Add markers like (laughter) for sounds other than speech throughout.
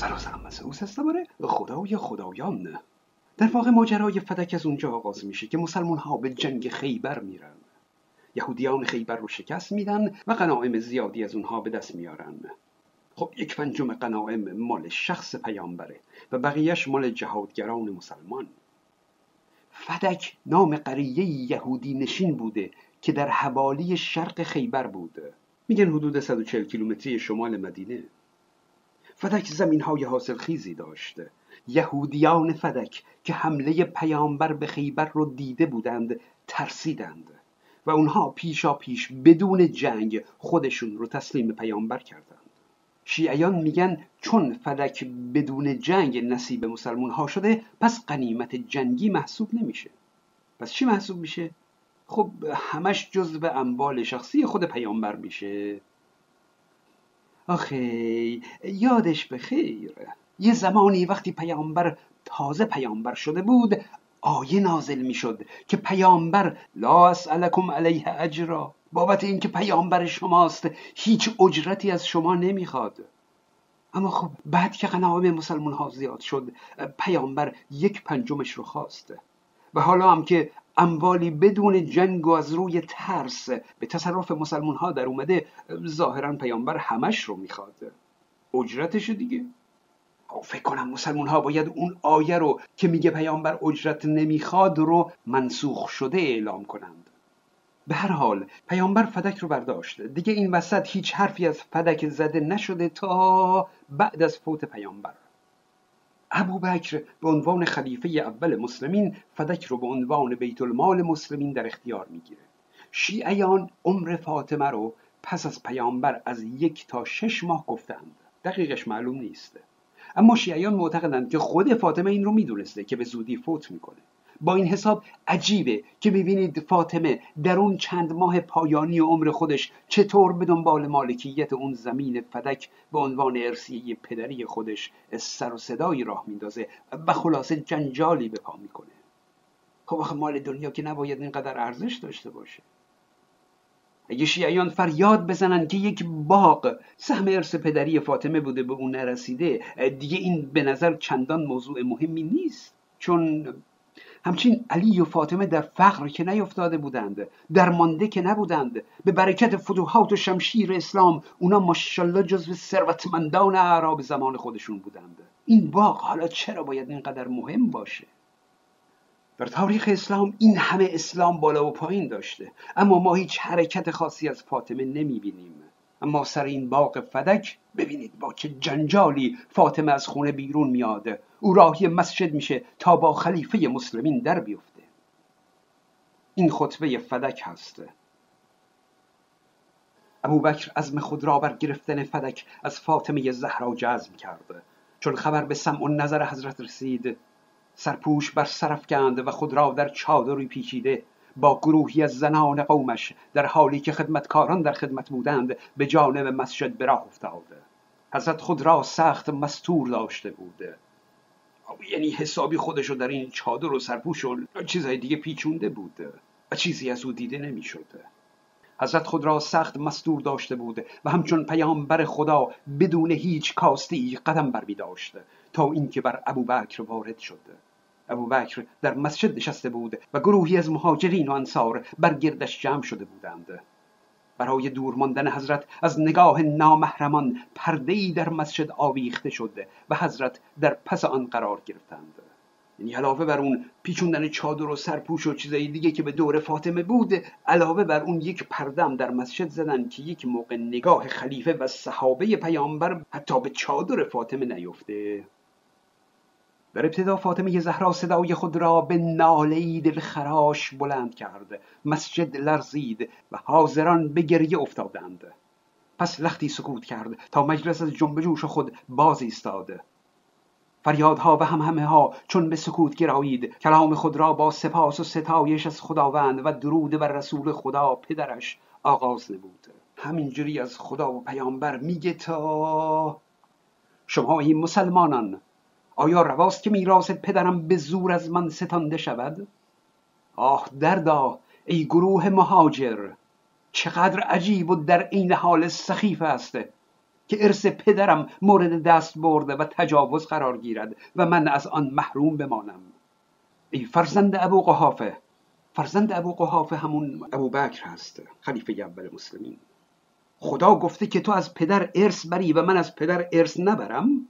سراز اوس است درباره خدای خدایان در واقع ماجرای فدک از اونجا آغاز میشه که مسلمان ها به جنگ خیبر میرن. یهودیان خیبر رو شکست میدن و غنایم زیادی از اونها به دست میارن. خب یک پنجم غنایم مال شخص پیامبره و بقیهش مال جهادگران مسلمان. فدک نام قریه یهودی نشین بوده که در حوالی شرق خیبر بوده میگن حدود 140 کیلومتری شمال مدینه. فدک زمین های حاصل خیزی داشته. یهودیان فدک که حمله پیامبر به خیبر رو دیده بودند ترسیدند. و اونها پیشا پیش بدون جنگ خودشون رو تسلیم پیامبر کردند. شیعیان میگن چون فدک بدون جنگ نصیب مسلمون ها شده پس قنیمت جنگی محسوب نمیشه. پس چی محسوب میشه؟ خب همش جزو اموال شخصی خود پیامبر میشه. آخه یادش به خیر یه زمانی وقتی پیامبر تازه پیامبر شده بود آیه نازل می‌شد که پیامبر لا اسالکم علیه اجرا. بابت اینکه پیامبر شماست هیچ اجرتی از شما نمی‌خواد. اما خب بعد که غنایم مسلمان ها زیاد شد پیامبر یک پنجمش رو خواست. و حالا هم که اموالی بدون جنگ و از روی ترس به تصرف مسلمان ها در اومده ظاهرا پیامبر همش رو می‌خواد. اجرتش دیگه؟ فکر کنم مسلمون ها باید اون آیه رو که میگه پیامبر اجرت نمی‌خواد رو منسوخ شده اعلام کنند. به هر حال پیامبر فدک رو برداشت. دیگه این وسط هیچ حرفی از فدک زده نشده تا بعد از فوت پیامبر. ابو بکر به عنوان خلیفه اول مسلمین فدک رو به عنوان بیت المال مسلمین در اختیار می‌گیره. شیعیان عمر فاطمه رو پس از پیامبر از یک تا شش ماه گفتند دقیقش معلوم نیست. اما شیعیان معتقدند که خود فاطمه این رو می‌دونسته که به زودی فوت می‌کنه. با این حساب عجیبه که می‌بینید فاطمه در اون چند ماه پایانی عمر خودش چطور به دنبال مالکیت اون زمین فدک به عنوان ارسیه پدری خودش سر و صدایی راه میندازه و خلاصه جنجالی به پا می‌کنه. خب آخه مال دنیا که نباید اینقدر ارزش داشته باشه. اگه شیعیان فریاد بزنن که یک باغ سهم ارث پدری فاطمه بوده به اون نرسیده دیگه این به نظر چندان موضوع مهمی نیست. چون همچین علی و فاطمه در فقر که نیفتاده بودند در مانده که نبودند به برکت فتوحات و شمشیر اسلام اونا ماشاءالله جزو ثروتمندان اعراب زمان خودشون بودند. این باغ حالا چرا باید اینقدر مهم باشه؟ در تاریخ اسلام این همه اسلام بالا و پایین داشته اما ما هیچ حرکت خاصی از فاطمه نمی‌بینیم. اما سر این باغ فدک ببینید با چه جنجالی فاطمه از خونه بیرون میاد. او راهی مسجد میشه تا با خلیفه مسلمین در بیفته. این خطبه فدک هست. ابوبکر عزم خود را بر گرفتن فدک از فاطمه زهرا جزم کرد. چون خبر به سمع و نظر حضرت رسید سرپوش بر سرف کند و خود را در چادری پیچیده با گروهی از زنان قومش در حالی که خدمتکاران در خدمت بودند به جانب مسجد به راه افتاد. حضرت خود را سخت مستور داشته بود. یعنی حسابی خودشو در این چادر و سرپوش و چیزهای دیگه پیچونده بود و چیزی از او دیده نمی‌شد. حضرت خود را سخت مستور داشته بود و همچون پیامبر خدا بدون هیچ کاستی قدم بر داشت تا اینکه بر ابوبکر وارد شد. ابوبکر در مسجد نشسته بود و گروهی از مهاجرین و انصار بر گردش جمع شده بودند. برای دور ماندن حضرت از نگاه نامحرمان پرده در مسجد آویخته شد و حضرت در پس آن قرار گرفتند. یعنی علاوه بر اون پیچوندن چادر و سرپوش و چیزایی دیگه که به دور فاطمه بود علاوه بر اون یک پردم در مسجد زدن که یک موقع نگاه خلیفه و صحابه پیامبر حتی به چادر فاطمه نیفته. در ابتدا فاطمه زهرا صدای خود را به ناله دلخراش بلند کرد. مسجد لرزید و حاضران به گریه افتادند. پس لختی سکوت کرد تا مجلس از جنب جوش خود باز ایستاد. فریادها و هم همه ها چون به سکوت گرایید کلام خود را با سپاس و ستایش از خداوند و درود بر رسول خدا پدرش آغاز نمود. همینجوری از خدا و پیامبر میگه تا شما این مسلمانان آیا رواست که میراث پدرم به زور از من ستانده شود؟ آه دردا ای گروه مهاجر چقدر عجیب و در عین حال سخیف است که ارث پدرم مورد دست برده و تجاوز قرار گیرد و من از آن محروم بمانم. ای فرزند ابو قحافه فرزند ابو قحافه همون ابو بکر هست خلیفه اول مسلمین. خدا گفته که تو از پدر ارث بری و من از پدر ارث نبرم؟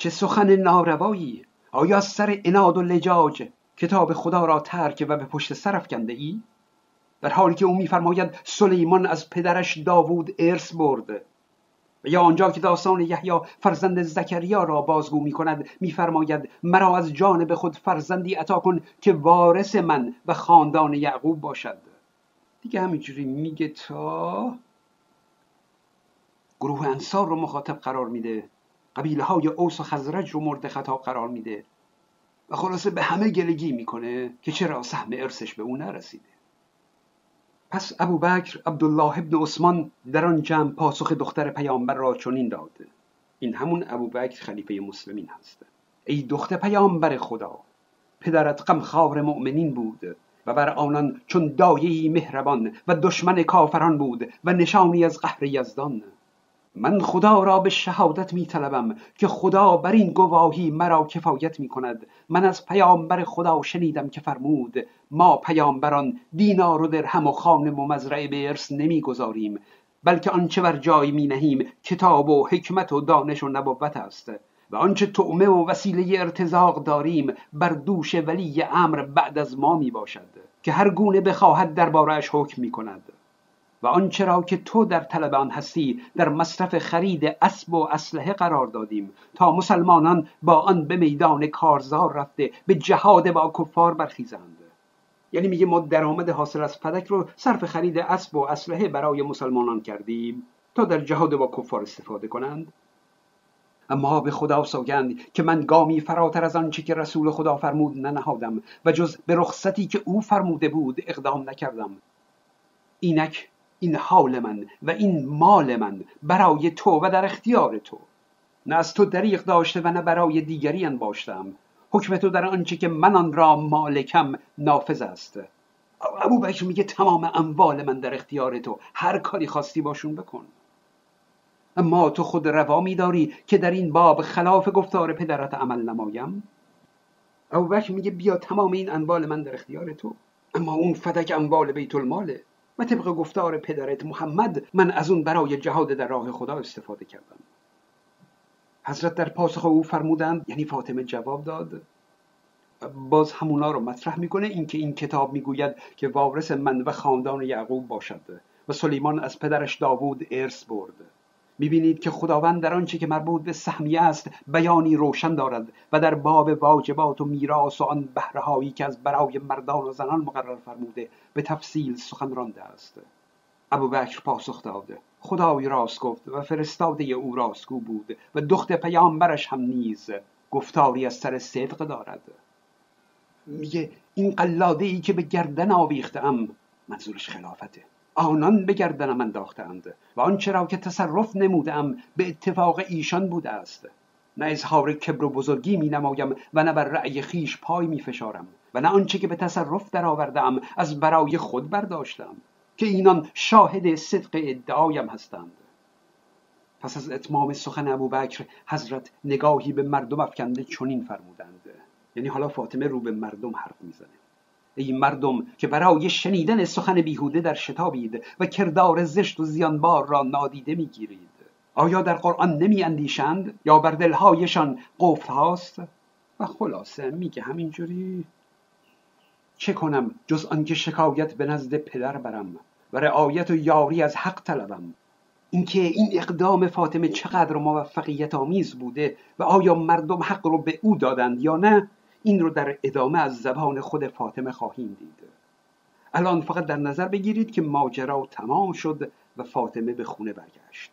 چه سخن ناروایی. آیا سر اناد و لجاج کتاب خدا را ترک و به پشت سر افکنده ای؟ در حالی که او میفرماید سلیمان از پدرش داوود ارث برد. و یا آنجا که داستان یحیی فرزند زکریا را بازگو می کند میفرماید مرا از جانب خود فرزندی عطا کن که وارث من و خاندان یعقوب باشد. دیگه همینجوری میگه تا گروه انصار رو مخاطب قرار میده. قبیله های اوس و خزرج رو مورد خطاب قرار میده. و خلاصه به همه گلگی می‌کنه که چرا سهم ارثش به او نرسیده. پس ابوبکر عبدالله ابن عثمان در آن جمع پاسخ دختر پیامبر را چنین داد این همون ابوبکر خلیفه مسلمین هست ای دختر پیامبر خدا پدرت غمخوار مؤمنین بود و بر آنان چون دایهی مهربان و دشمن کافران بود و نشانی از قهر یزدان. من خدا را به شهادت می طلبم که خدا بر این گواهی مرا کفایت می کند من از پیامبر خدا شنیدم که فرمود ما پیامبران دینار و درهم و خانم و مزرعه به ارث نمی‌گذاریم بلکه آنچه بر جای می نهیم کتاب و حکمت و دانش و نبوت است. و آنچه تعمه و وسیله ارتزاق داریم بر دوش ولی امر بعد از ما می باشد که هر گونه بخواهد دربارهش حکم می کند و آنچه را که تو در طلب آن هستی در مصرف خرید اسب و اسلحه قرار دادیم تا مسلمانان با آن به میدان کارزار رفته به جهاد با کفار برخیزند. یعنی میگه ما درآمد حاصل از پدک رو صرف خرید اسب و اسلحه برای مسلمانان کردیم تا در جهاد با کفار استفاده کنند. اما به خدا سوگند که من گامی فراتر از آنچه که رسول خدا فرمود ننهادم و جز به رخصتی که او فرموده بود اقدام نکردم. اینک این حال من و این مال من برای تو و در اختیار تو. نه از تو دریغ داشته و نه برای دیگری انباشتم. حکم تو در آنچه که من آن را مالکم نافذ است. ابو بکر میگه تمام اموال من در اختیار تو. هر کاری خواستی باشون بکن. اما تو خود روا میداری که در این باب خلاف گفتار پدرت عمل نمایم؟ ابو بکر میگه بیا تمام این اموال من در اختیار تو. اما اون فدک اموال بیت الماله و طبق گفتار پدرت محمد من از اون برای جهاد در راه خدا استفاده کردم. حضرت در پاسخ او فرمودند یعنی فاطمه جواب داد باز همونا رو مطرح می‌کنه اینکه این کتاب می‌گوید که وارث من و خاندان یعقوب باشد و سلیمان از پدرش داوود ارث برد. می‌بینید که خداوند در آنچه که مربوط به سهمیه است بیانی روشن دارد و در باب واجبات و میراث و آن بهرههایی که از برای مردان و زنان مقرر فرموده به تفصیل سخن رانده است. ابوبکر پاسخ داده خدای راست گفت و فرستاده او راستگو بود و دخت پیامبرش هم نیز گفتاری از سر صدق دارد. میگه این قلاده ای که به گردن آویختم منظورش خلافته. آنان به گردنم انداختند و آنچه را که تصرف نمودم به اتفاق ایشان بوده است. نه اظهار کبر و بزرگی می نمایم و نه بر رأی خیش پای می فشارم و نه آنچه که به تصرف درآوردم از برای خود برداشتم که اینان شاهد صدق ادعایم هستند. پس از اتمام سخن ابوبکر حضرت نگاهی به مردم افکنده چنین فرمودند. یعنی حالا فاطمه رو به مردم حرف می‌زنه. ای مردم که برای شنیدن سخن بیهوده در شتابید و کردار زشت و زیانبار را نادیده می‌گیرید. آیا در قرآن نمی اندیشند یا بر دلهایشان قفل هاست؟ و خلاصه میگه همینجوری. چه کنم جز آنکه شکایت به نزد پدر برم و رعایت و یاری از حق طلبم؟ اینکه این اقدام فاطمه چقدر موفقیت آمیز بوده و آیا مردم حق رو به او دادند یا نه این رو در ادامه از زبان خود فاطمه خواهیم دید. الان فقط در نظر بگیرید که ماجرا تمام شد و فاطمه به خونه برگشت.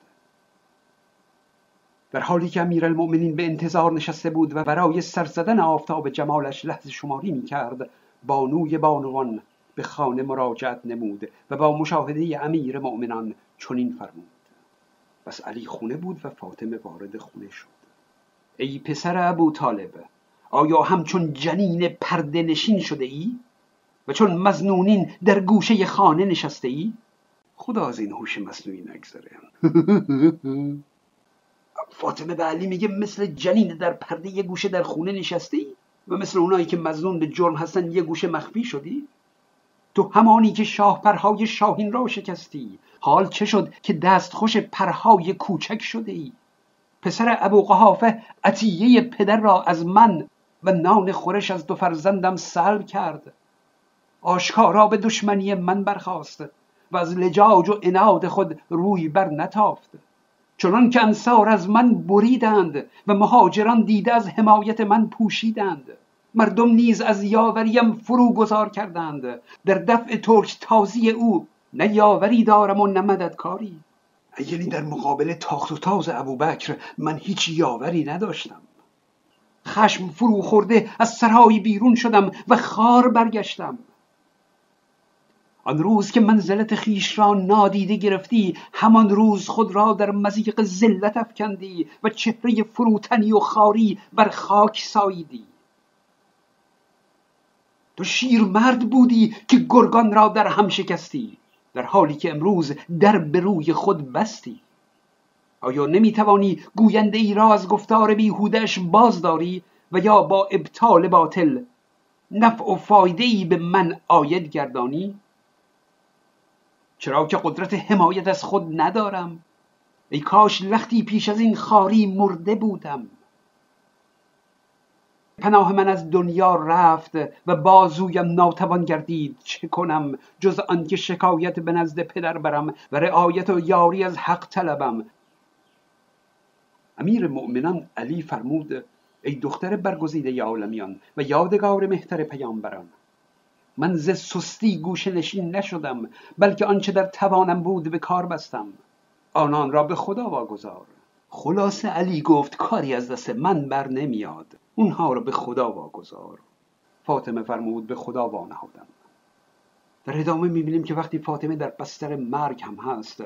در حالی که امیرالمؤمنین به انتظار نشسته بود و برای سر زدن آفتاب جمالش لحظه شماری می کرد بانوی بانوان به خانه مراجعت نمود و با مشاهده امیر مؤمنان چنین فرمود. بس علی خونه بود و فاطمه وارد خونه شد. ای پسر ابو طالب آیا همچون جنین پرده نشین شده ای؟ و چون مزنونین در گوشه خانه نشسته ای؟ خدا از این هوش مصنوعی نگذره. (laughs) فاطمه به علی میگه مثل جنین در پرده یه گوشه در خونه نشستی و مثل اونایی که مزنون به جرم هستن یه گوشه مخفی شدی؟ تو همانی که شاه پرهای شاهین را شکستی. حال چه شد که دستخوش پرهای کوچک شده ای؟ پسر ابو قحافه عطیه پدر را از من و نان خورش از دو فرزندم سلب کرد. آشکارا به دشمنی من برخواست و از لجاج و اناد خود روی بر نتافت. چنان که انصار از من بریدند و مهاجران دیده از حمایت من پوشیدند. مردم نیز از یاوریم فرو گذار کردند. در دفع ترک تازی او نه یاوری دارم و نه مددکاری. یعنی در مقابل تاخت و تاز ابوبکر من هیچ یاوری نداشتم. خشم فرو خورده از سرای بیرون شدم و خار برگشتم. آن روز که منزلت خیش را نادیده گرفتی همان روز خود را در مزیق ذلت افکندی و چهره فروتنی و خاری بر خاک ساییدی. تو مرد بودی که گرگان را در هم شکستی در حالی که امروز در به روی خود بستی. آیا نمی‌توانی گوینده ای را از گفتار بیهودش بازداری و یا با ابطال باطل نفع و فایده ای به من آید گردانی؟ چرا که قدرت حمایت از خود ندارم. ای کاش لختی پیش از این خاری مرده بودم. پناه من از دنیا رفت و بازویم ناتوان گردید. چه کنم جز آنکه شکایت به نزد پدر برم و رعایت و یاری از حق طلبم. امیر مؤمنان علی فرمود ای دختر برگزیده عالمیان و یادگار مهتر پیامبران من ز سستی گوشه نشین نشدم بلکه آنچه در توانم بود به کار بستم. آنان را به خدا واگذار. خلاصه علی گفت کاری از دست من بر نمیاد اونها را به خدا واگذار. فاطمه فرمود به خدا وانهادم. در ادامه می‌بینیم که وقتی فاطمه در بستر مرگ هم هست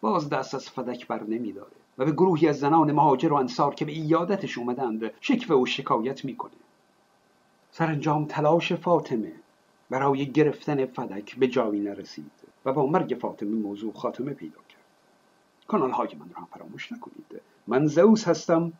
باز دست از فدک بر نمیداره. و به گروهی از زنان مهاجر و انصار که به ایادتش اومدند شکوه و شکایت می‌کنه. سرانجام تلاش فاطمه برای گرفتن فدک به جایی نرسید و با مرگ فاطمه موضوع خاتمه پیدا کرد. کانال های من را فراموش نکنید. من زئوس هستم.